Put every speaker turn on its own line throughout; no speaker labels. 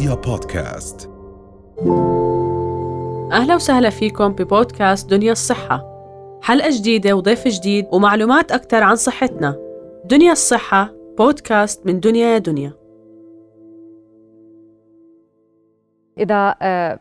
رؤيا بودكاست.
أهلا وسهلا فيكم ببودكاست دنيا الصحة. حلقة جديدة وضيف جديد ومعلومات أكثر عن صحتنا. دنيا الصحة بودكاست من دنيا يا دنيا.
إذا آه،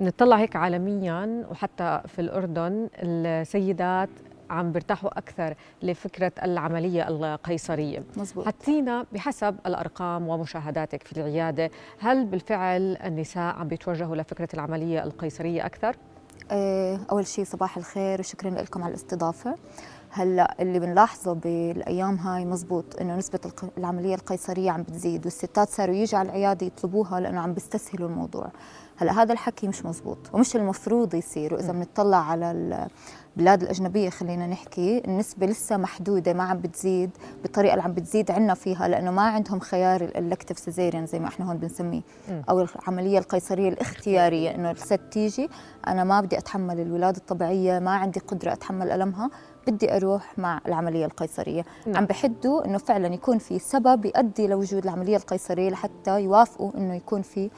نطلع هيك عالميا وحتى في الأردن السيدات عم بيرتاحوا أكثر لفكرة العملية القيصرية.
مزبوط
حطينا بحسب الأرقام ومشاهداتك في العيادة هل بالفعل النساء عم بيتوجهوا لفكرة العملية القيصرية أكثر؟
آه، أول شيء صباح الخير وشكرا لكم على الاستضافة. هلأ اللي بنلاحظه بالأيام هاي مزبوط إنه نسبة العملية القيصرية عم بتزيد والستات صاروا يجوا على العيادة يطلبوها لأنه عم بيستسهلوا الموضوع. هلأ هذا الحكي مش مزبوط ومش المفروض يصير. وإذا بنطلع على البلاد الأجنبية خلينا نحكي النسبة لسه محدودة ما عم بتزيد بالطريقة اللي عم بتزيد عنا فيها لأنه ما عندهم خيار ال elective cesarean زي ما إحنا هون بنسميه. أو العملية القيصرية الاختيارية إنه الست تيجي أنا ما بدي أتحمل الولادة الطبيعية ما عندي قدرة أتحمل ألمها بدي أروح مع العملية القيصرية.
نعم.
عم بحدوا إنه فعلا يكون في سبب يؤدي لوجود العملية القيصرية لحتى يوافقوا إنه يكون في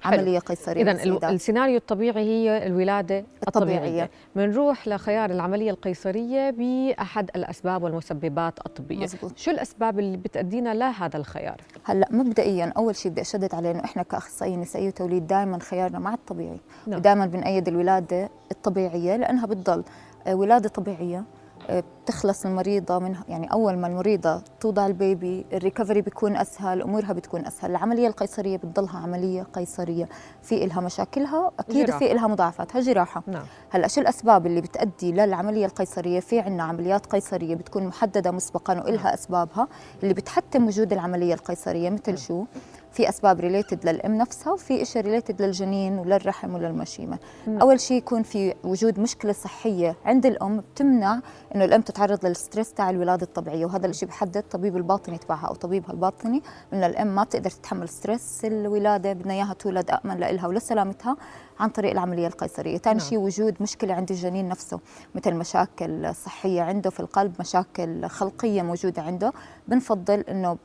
حلو.
عملية قيصرية
إذا. السيناريو الطبيعي هي الولادة الطبيعية
الطبيعية.
بنروح لخيار العملية القيصرية بأحد الأسباب والمسببات الطبية
مزبوط.
شو الأسباب اللي بتأدينا لهذا الخيار؟
هلأ مبدئيا أول شيء بدي أشدد عليه إنه إحنا كأخصائيين نسائية وتوليد دائما خيارنا مع الطبيعي
نعم.
ودائما بنأيد الولادة الطبيعية لأنها بتضل آه، ولادة طبيعية آه، بتخلص المريضة من يعني أول ما المريضة توضع ال baby ال recovery بيكون أسهل أمورها بتكون أسهل العملية القيصرية بتضلها عملية قيصرية في إلها مشاكلها أكيد
جراحة.
في إلها مضاعفاتها جراحة.
نعم.
هلأ شو الأسباب اللي بتؤدي للعملية القيصرية؟ في عندنا عمليات قيصرية بتكون محددة مسبقا وإلها أسبابها اللي بتحتم وجود العملية القيصرية مثل شو؟ في أسباب related للأم نفسها وفي شيء related للجنين وللرحم وللمشيمة. أول شيء يكون في وجود مشكلة صحية عند الأم بتمنع إنه الأم تتعرض لل stress تاع الولادة الطبيعية وهذا الشيء بحدد الطبيب الباطني تبعها أو طبيبها الباطني إنه الأم ما بتقدر تتحمل stress الولادة بدنا إياها تولد امن لها ولسلامتها عن طريق العملية القيصرية. ثاني
نعم.
شيء وجود مشكلة عند الجنين نفسه مثل مشاكل صحية عنده في القلب مشاكل خلقية موجودة عنده بنفضل إنه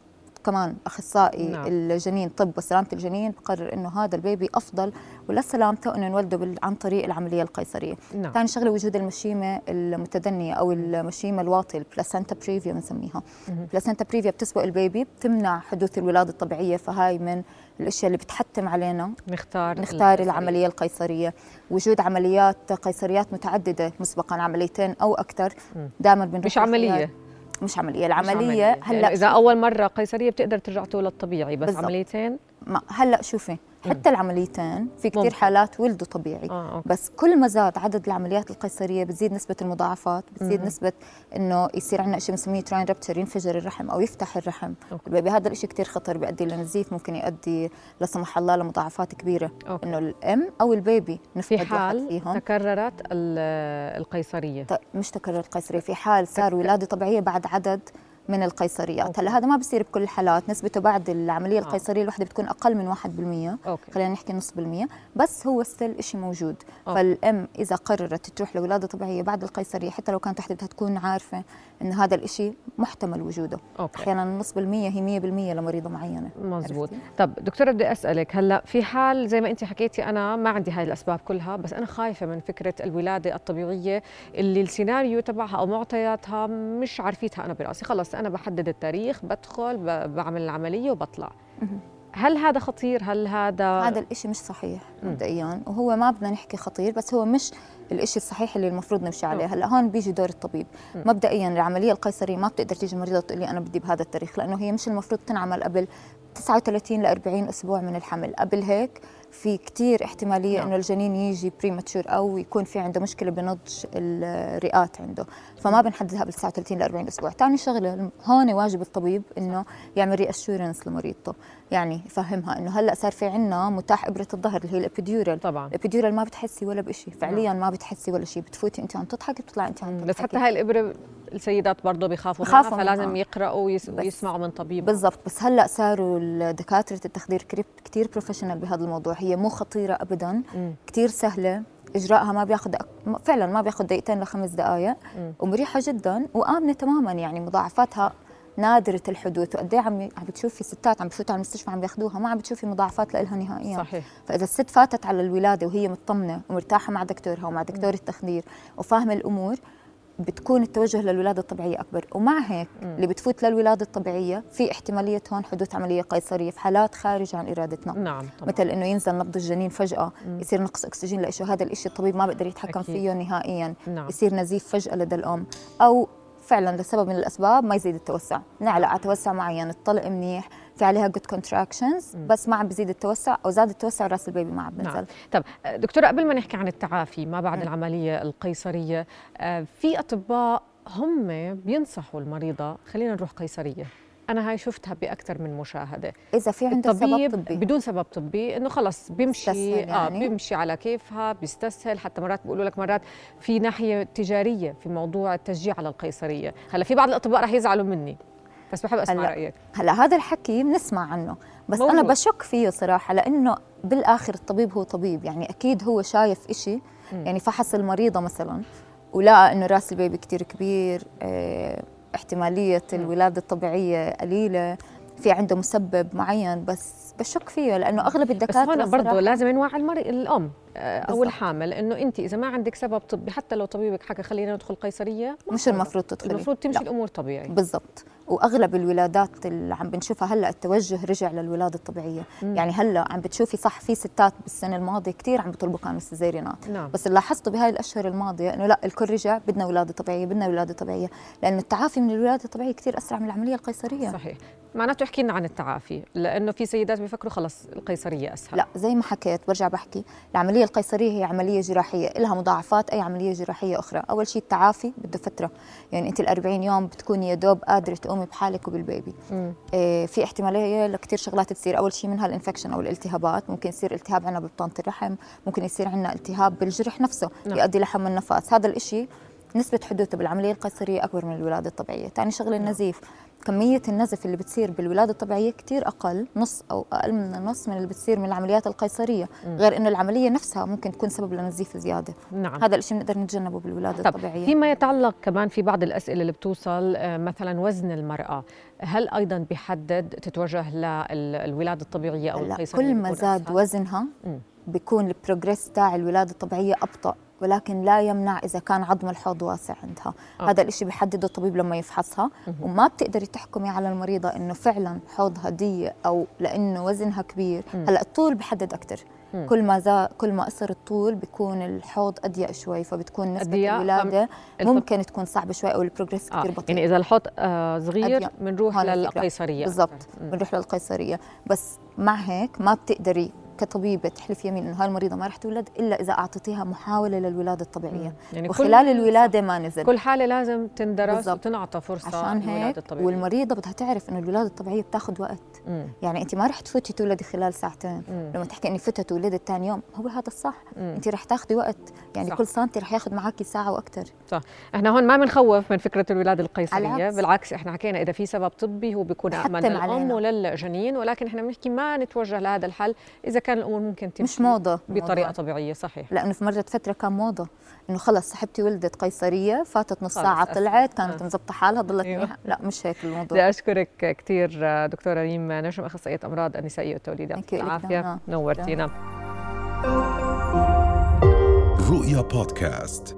كمان أخصائي
نعم.
الجنين طب وسلامة الجنين بقرر إنه هذا ال baby أفضل ولسلامته انه نولده عن طريق العملية القيصرية.
نعم.
ثاني شغلة وجود المشيمة المتدنية أو المشيمة الواطيه ال placenta previa بنسميها. ال placenta previa بتسبق ال baby بتمنع حدوث الولادة الطبيعية فهاي من الأشياء اللي بتحتم علينا.
نختار
نختار
القيصرية.
العملية القيصرية. وجود عمليات قيصريات متعددة مسبقا عمليتين أو أكثر دائما
مش عملية.
مش عملية
مش
العملية
عملية.
هلأ
يعني إذا
شوفي-
أول مرة قيصرية بتقدر ترجع تولد طبيعي بس
بالضبط.
عمليتين
ما هلأ شوفي حتى العمليتين في كثير. حالات ولدوا طبيعي
آه okay.
بس كل ما زاد عدد العمليات القيصرية بتزيد نسبة المضاعفات بتزيد نسبة إنه يصير عندنا شيء بنسميه uterine rupture ينفجر الرحم أو يفتح الرحم
okay.
ال baby هذا الشيء كثير خطر بيؤدي لنزيف ممكن يؤدي لا سمح الله لمضاعفات كبيرة
okay.
إنه الأم أو ال baby
في
نفقد واحد
حال
فيهم
تكررت ال- القيصرية
ط- مش تكرر القيصرية في حال صار ولادة طبيعية بعد عدد من القيصريات.
okay.
هلا هذا ما بصير بكل الحالات. نسبته بعد العملية
آه.
القيصرية الوحدة بتكون أقل من 1%
okay.
خلينا نحكي نص بالمية. بس هو still شيء موجود.
okay.
فالأم إذا قررت تروح لولادة طبيعية بعد القيصرية حتى لو كانت وحدة بدها تكون عارفة إن هذا الشيء محتمل وجوده.
okay.
أحيانا نص بالمية هي 100% لمريضة معينة.
مزبوط.
عرفتي؟
طب دكتورة بدي أسألك هلأ في حال زي ما أنت حكيتي أنا ما عندي هاي الأسباب كلها بس أنا خايفة من فكرة الولادة الطبيعية اللي السيناريو تبعها أو معطياتها مش عارفيتها أنا براسي. خلص أنا بحدد التاريخ بدخل بعمل العملية وبطلع. هل هذا خطير؟ هل هذا
هذا الإشي مش صحيح مبدئيا وهو ما بدنا نحكي خطير بس هو مش الإشي الصحيح اللي المفروض نمشي عليه. هلأ هون بيجي دور الطبيب. مبدئيا العملية القيصرية ما بتقدر تيجي المريضه تقول لي أنا بدي بهذا التاريخ لأنه هي مش المفروض تنعمل قبل 39 ل 40 أسبوع من الحمل. قبل هيك في كتير احتمالية
نعم.
إنه الجنين يجي بريماتشور أو يكون في عنده مشكلة بنضج الرئات عنده. فما بنحددها قبل 39 ل 40 أسبوع. ثاني شغلة هون واجب الطبيب إنه يعمل reassurance لمريضته. يعني يفهمها إنه هلأ صار في عندنا متاح إبرة الظهر اللي هي ال epidural.
طبعا.
ال epidural ما بتحسي ولا بشيء فعليا ما بتحسي ولا شيء بتفوتي أنت عم تضحكي بتطلعي أنت عم تضحكي.
بس حتى هاي الإبرة السيدات برضه بيخافوا
بخافوا
منها فلازم
منها. بس-
ويسمعوا من طبيب.
بالضبط. بس هلأ صاروا دكاتره التخدير كريب كثير professional بهذا الموضوع. هي مو خطيرة ابدا. كثير سهلة. إجراءها ما بياخذ فعلا ما بياخذ دقيقتين لخمس دقائق. ومريحة جدا وآمنة تماما. يعني مضاعفاتها نادرة الحدوث. وقد إيه عم عم بتشوفي ستات عم بفوتوا على المستشفى عم بياخذوها ما عم بتشوفي مضاعفات لها نهائيا.
صحيح.
فإذا الست فاتت على الولادة وهي مطمنة ومرتاحة مع دكتورها ومع دكتور التخدير وفاهمة الأمور بتكون التوجه للولادة الطبيعية أكبر ومع هيك
مم.
اللي بتفوت للولادة الطبيعية في احتمالية هون حدوث عملية قيصرية في حالات خارج عن إرادتنا
نعم طبعا
مثل إنه ينزل نبض الجنين فجأة
مم.
يصير نقص أكسجين لإشي هذا الإشي الطبيب ما بيقدر يتحكم
أكيد.
فيه نهائيا
نعم
يصير نزيف فجأة لدى الأم أو فعلا لسبب من الأسباب ما يزيد التوسع نعلق على توسع معين الطلق منيح في عليها good
contractions.
بس ما عم بيزيد التوسع أو زاد التوسع راس ال baby ما عم بنزل
نعم. طب دكتورة قبل ما نحكي عن التعافي ما بعد
مم.
العملية القيصرية آه، في أطباء هم بينصحوا المريضة خلينا نروح قيصرية أنا هاي شفتها بأكثر من مشاهدة.
إذا في عنده سبب طبي.
بدون سبب طبي إنه خلص بيمشي آه
يعني؟
بيمشي على كيفها بيستسهل. حتى مرات بيقولوا لك مرات في ناحية تجارية في موضوع التشجيع على القيصرية. هلأ في بعض الأطباء رح يزعلوا مني. بس بحب أسمع
هلا
رأيك.
هلأ هذا الحكي بنسمع عنه. بس
موجود.
أنا بشك فيه صراحة لأنه بالآخر الطبيب هو طبيب. يعني أكيد هو شايف إشي. يعني فحص المريضة مثلا ولقى إنه راس البيبي كتير كبير آه
احتمالية.
الولادة الطبيعية قليلة في عنده مسبب معين بس بشك فيه لأنه أغلب
بس
الدكاترة
هون برضه لازم نوعي المري... الأم آه،
أو.
الحامل إنه انت إذا ما عندك سبب طبي حتى لو طبيبك حكى خلينا ندخل قيصرية
مش. المفروض تدخلي.
المفروض تمشي
لا.
الأمور طبيعي.
بالضبط. وأغلب الولادات اللي عم بنشوفها هلأ التوجه رجع للولادة الطبيعية.
مم.
يعني هلأ عم بتشوفي صح في ستات بالسنه الماضيه كثير عم بيطلبوا كانوا السيزيريانات
نعم.
بس اللي لاحظته بهاي الأشهر الماضية إنه لأ الكل رجع بدنا ولادة طبيعية بدنا ولادة طبيعية. لأنه التعافي من الولادة الطبيعية كثير أسرع من العملية القيصرية.
صحيح. معناته احكي لنا عن التعافي لأنه في سيدات بيفكروا خلص القيصرية أسهل.
لا زي ما حكيت برجع بحكي العملية القيصرية هي عملية جراحية لها مضاعفات أي عملية جراحية أخرى. أول شيء التعافي بده فترة يعني أنت ال 40 يوم بتكوني يا دوب قادرة تقومي بحالك وبالبيبي. إيه، في احتمالية لكثير شغلات تصير. أول شيء منها الإنفكشن أو الالتهابات. ممكن يصير التهاب عندنا ببطانه الرحم ممكن يصير عندنا التهاب بالجرح نفسه
نعم.
يؤدي لحم النفس هذا الإشي نسبة حدوثه بالعملية القيصرية أكبر من الولادة الطبيعية. ثاني شغلة النزيف كمية النزف اللي بتصير بالولادة الطبيعية كتير أقل نص أو أقل من النص من اللي بتصير من العمليات القيصرية
مم.
غير إنه العملية نفسها ممكن تكون سبب لنزيف زيادة
نعم
هذا الإشي بنقدر نتجنبه بالولادة
طب
الطبيعية
فيما يتعلق كمان في بعض الأسئلة اللي بتوصل آه، مثلا وزن المرأة هل أيضا بيحدد تتوجه للولادة الطبيعية أو القيصرية
كل ما زاد؟ وزنها
مم.
بيكون البروجريس تاع الولادة الطبيعية أبطأ ولكن لا يمنع إذا كان عظم الحوض واسع عندها
آه.
هذا الإشي بيحدده الطبيب لما يفحصها. وما بتقدري تحكمي على المريضة إنه فعلا حوضها ضيق أو لأنه وزنها كبير
مم.
هلأ الطول بحدد أكثر
مم.
كل ما زا كل ما قصر الطول بيكون الحوض أضيق شوي فبتكون الولادة
الف-
ممكن تكون صعبة شوي أو ال progress
آه.
كثير بطيء
يعني إذا الحوض آه صغير. بنروح. للقيصرية
بالضبط. بنروح للقيصرية بس مع هيك ما بتقدري كطبيبه تحلف يمين إنه هاي المريضة ما رح تولد إلا إذا اعطيتيها محاولة للولادة الطبيعية
يعني
وخلال الولادة ما نزل
كل حالة لازم تندرس. وتنعطى فرصة
عشان هيك
الطبيعية
والمريضة بدها تعرف إنه الولادة الطبيعية بتاخذ وقت
مم.
يعني أنت ما رح تفوتي تولدي خلال ساعتين
مم.
لما تحكي اني فتت ولدت ثاني يوم هو هذا الصح
مم.
أنت رح تاخذي وقت يعني
صح.
كل سنتي رح ياخذ معك ساعة وأكثر
إحنا هون ما بنخوف من فكرة الولادة القيصرية
العكس.
بالعكس إحنا حكينا إذا في سبب طبي هو بيكون للأم
علينا.
وللجنين ولكن إحنا بنحكي ما نتوجه لهذا الحل إذا كان الأمور ممكن تمشي
مش موضة
بطريقة
الموضوع.
طبيعية صحيح
لأنه في مرة فتره كان موضة إنه خلص صاحبتي ولدت قيصرية فاتت نص
ساعة.
طلعت كانت. مزبطة حالها ضلت. منيحة. لا مش هيك الموضوع
بدي أشكرك كثير دكتورة ريم نجم أخصائية أمراض النسائية والتوليد يعطيك
إلك
العافية
دعنا.
نورتينا
رؤيا بودكاست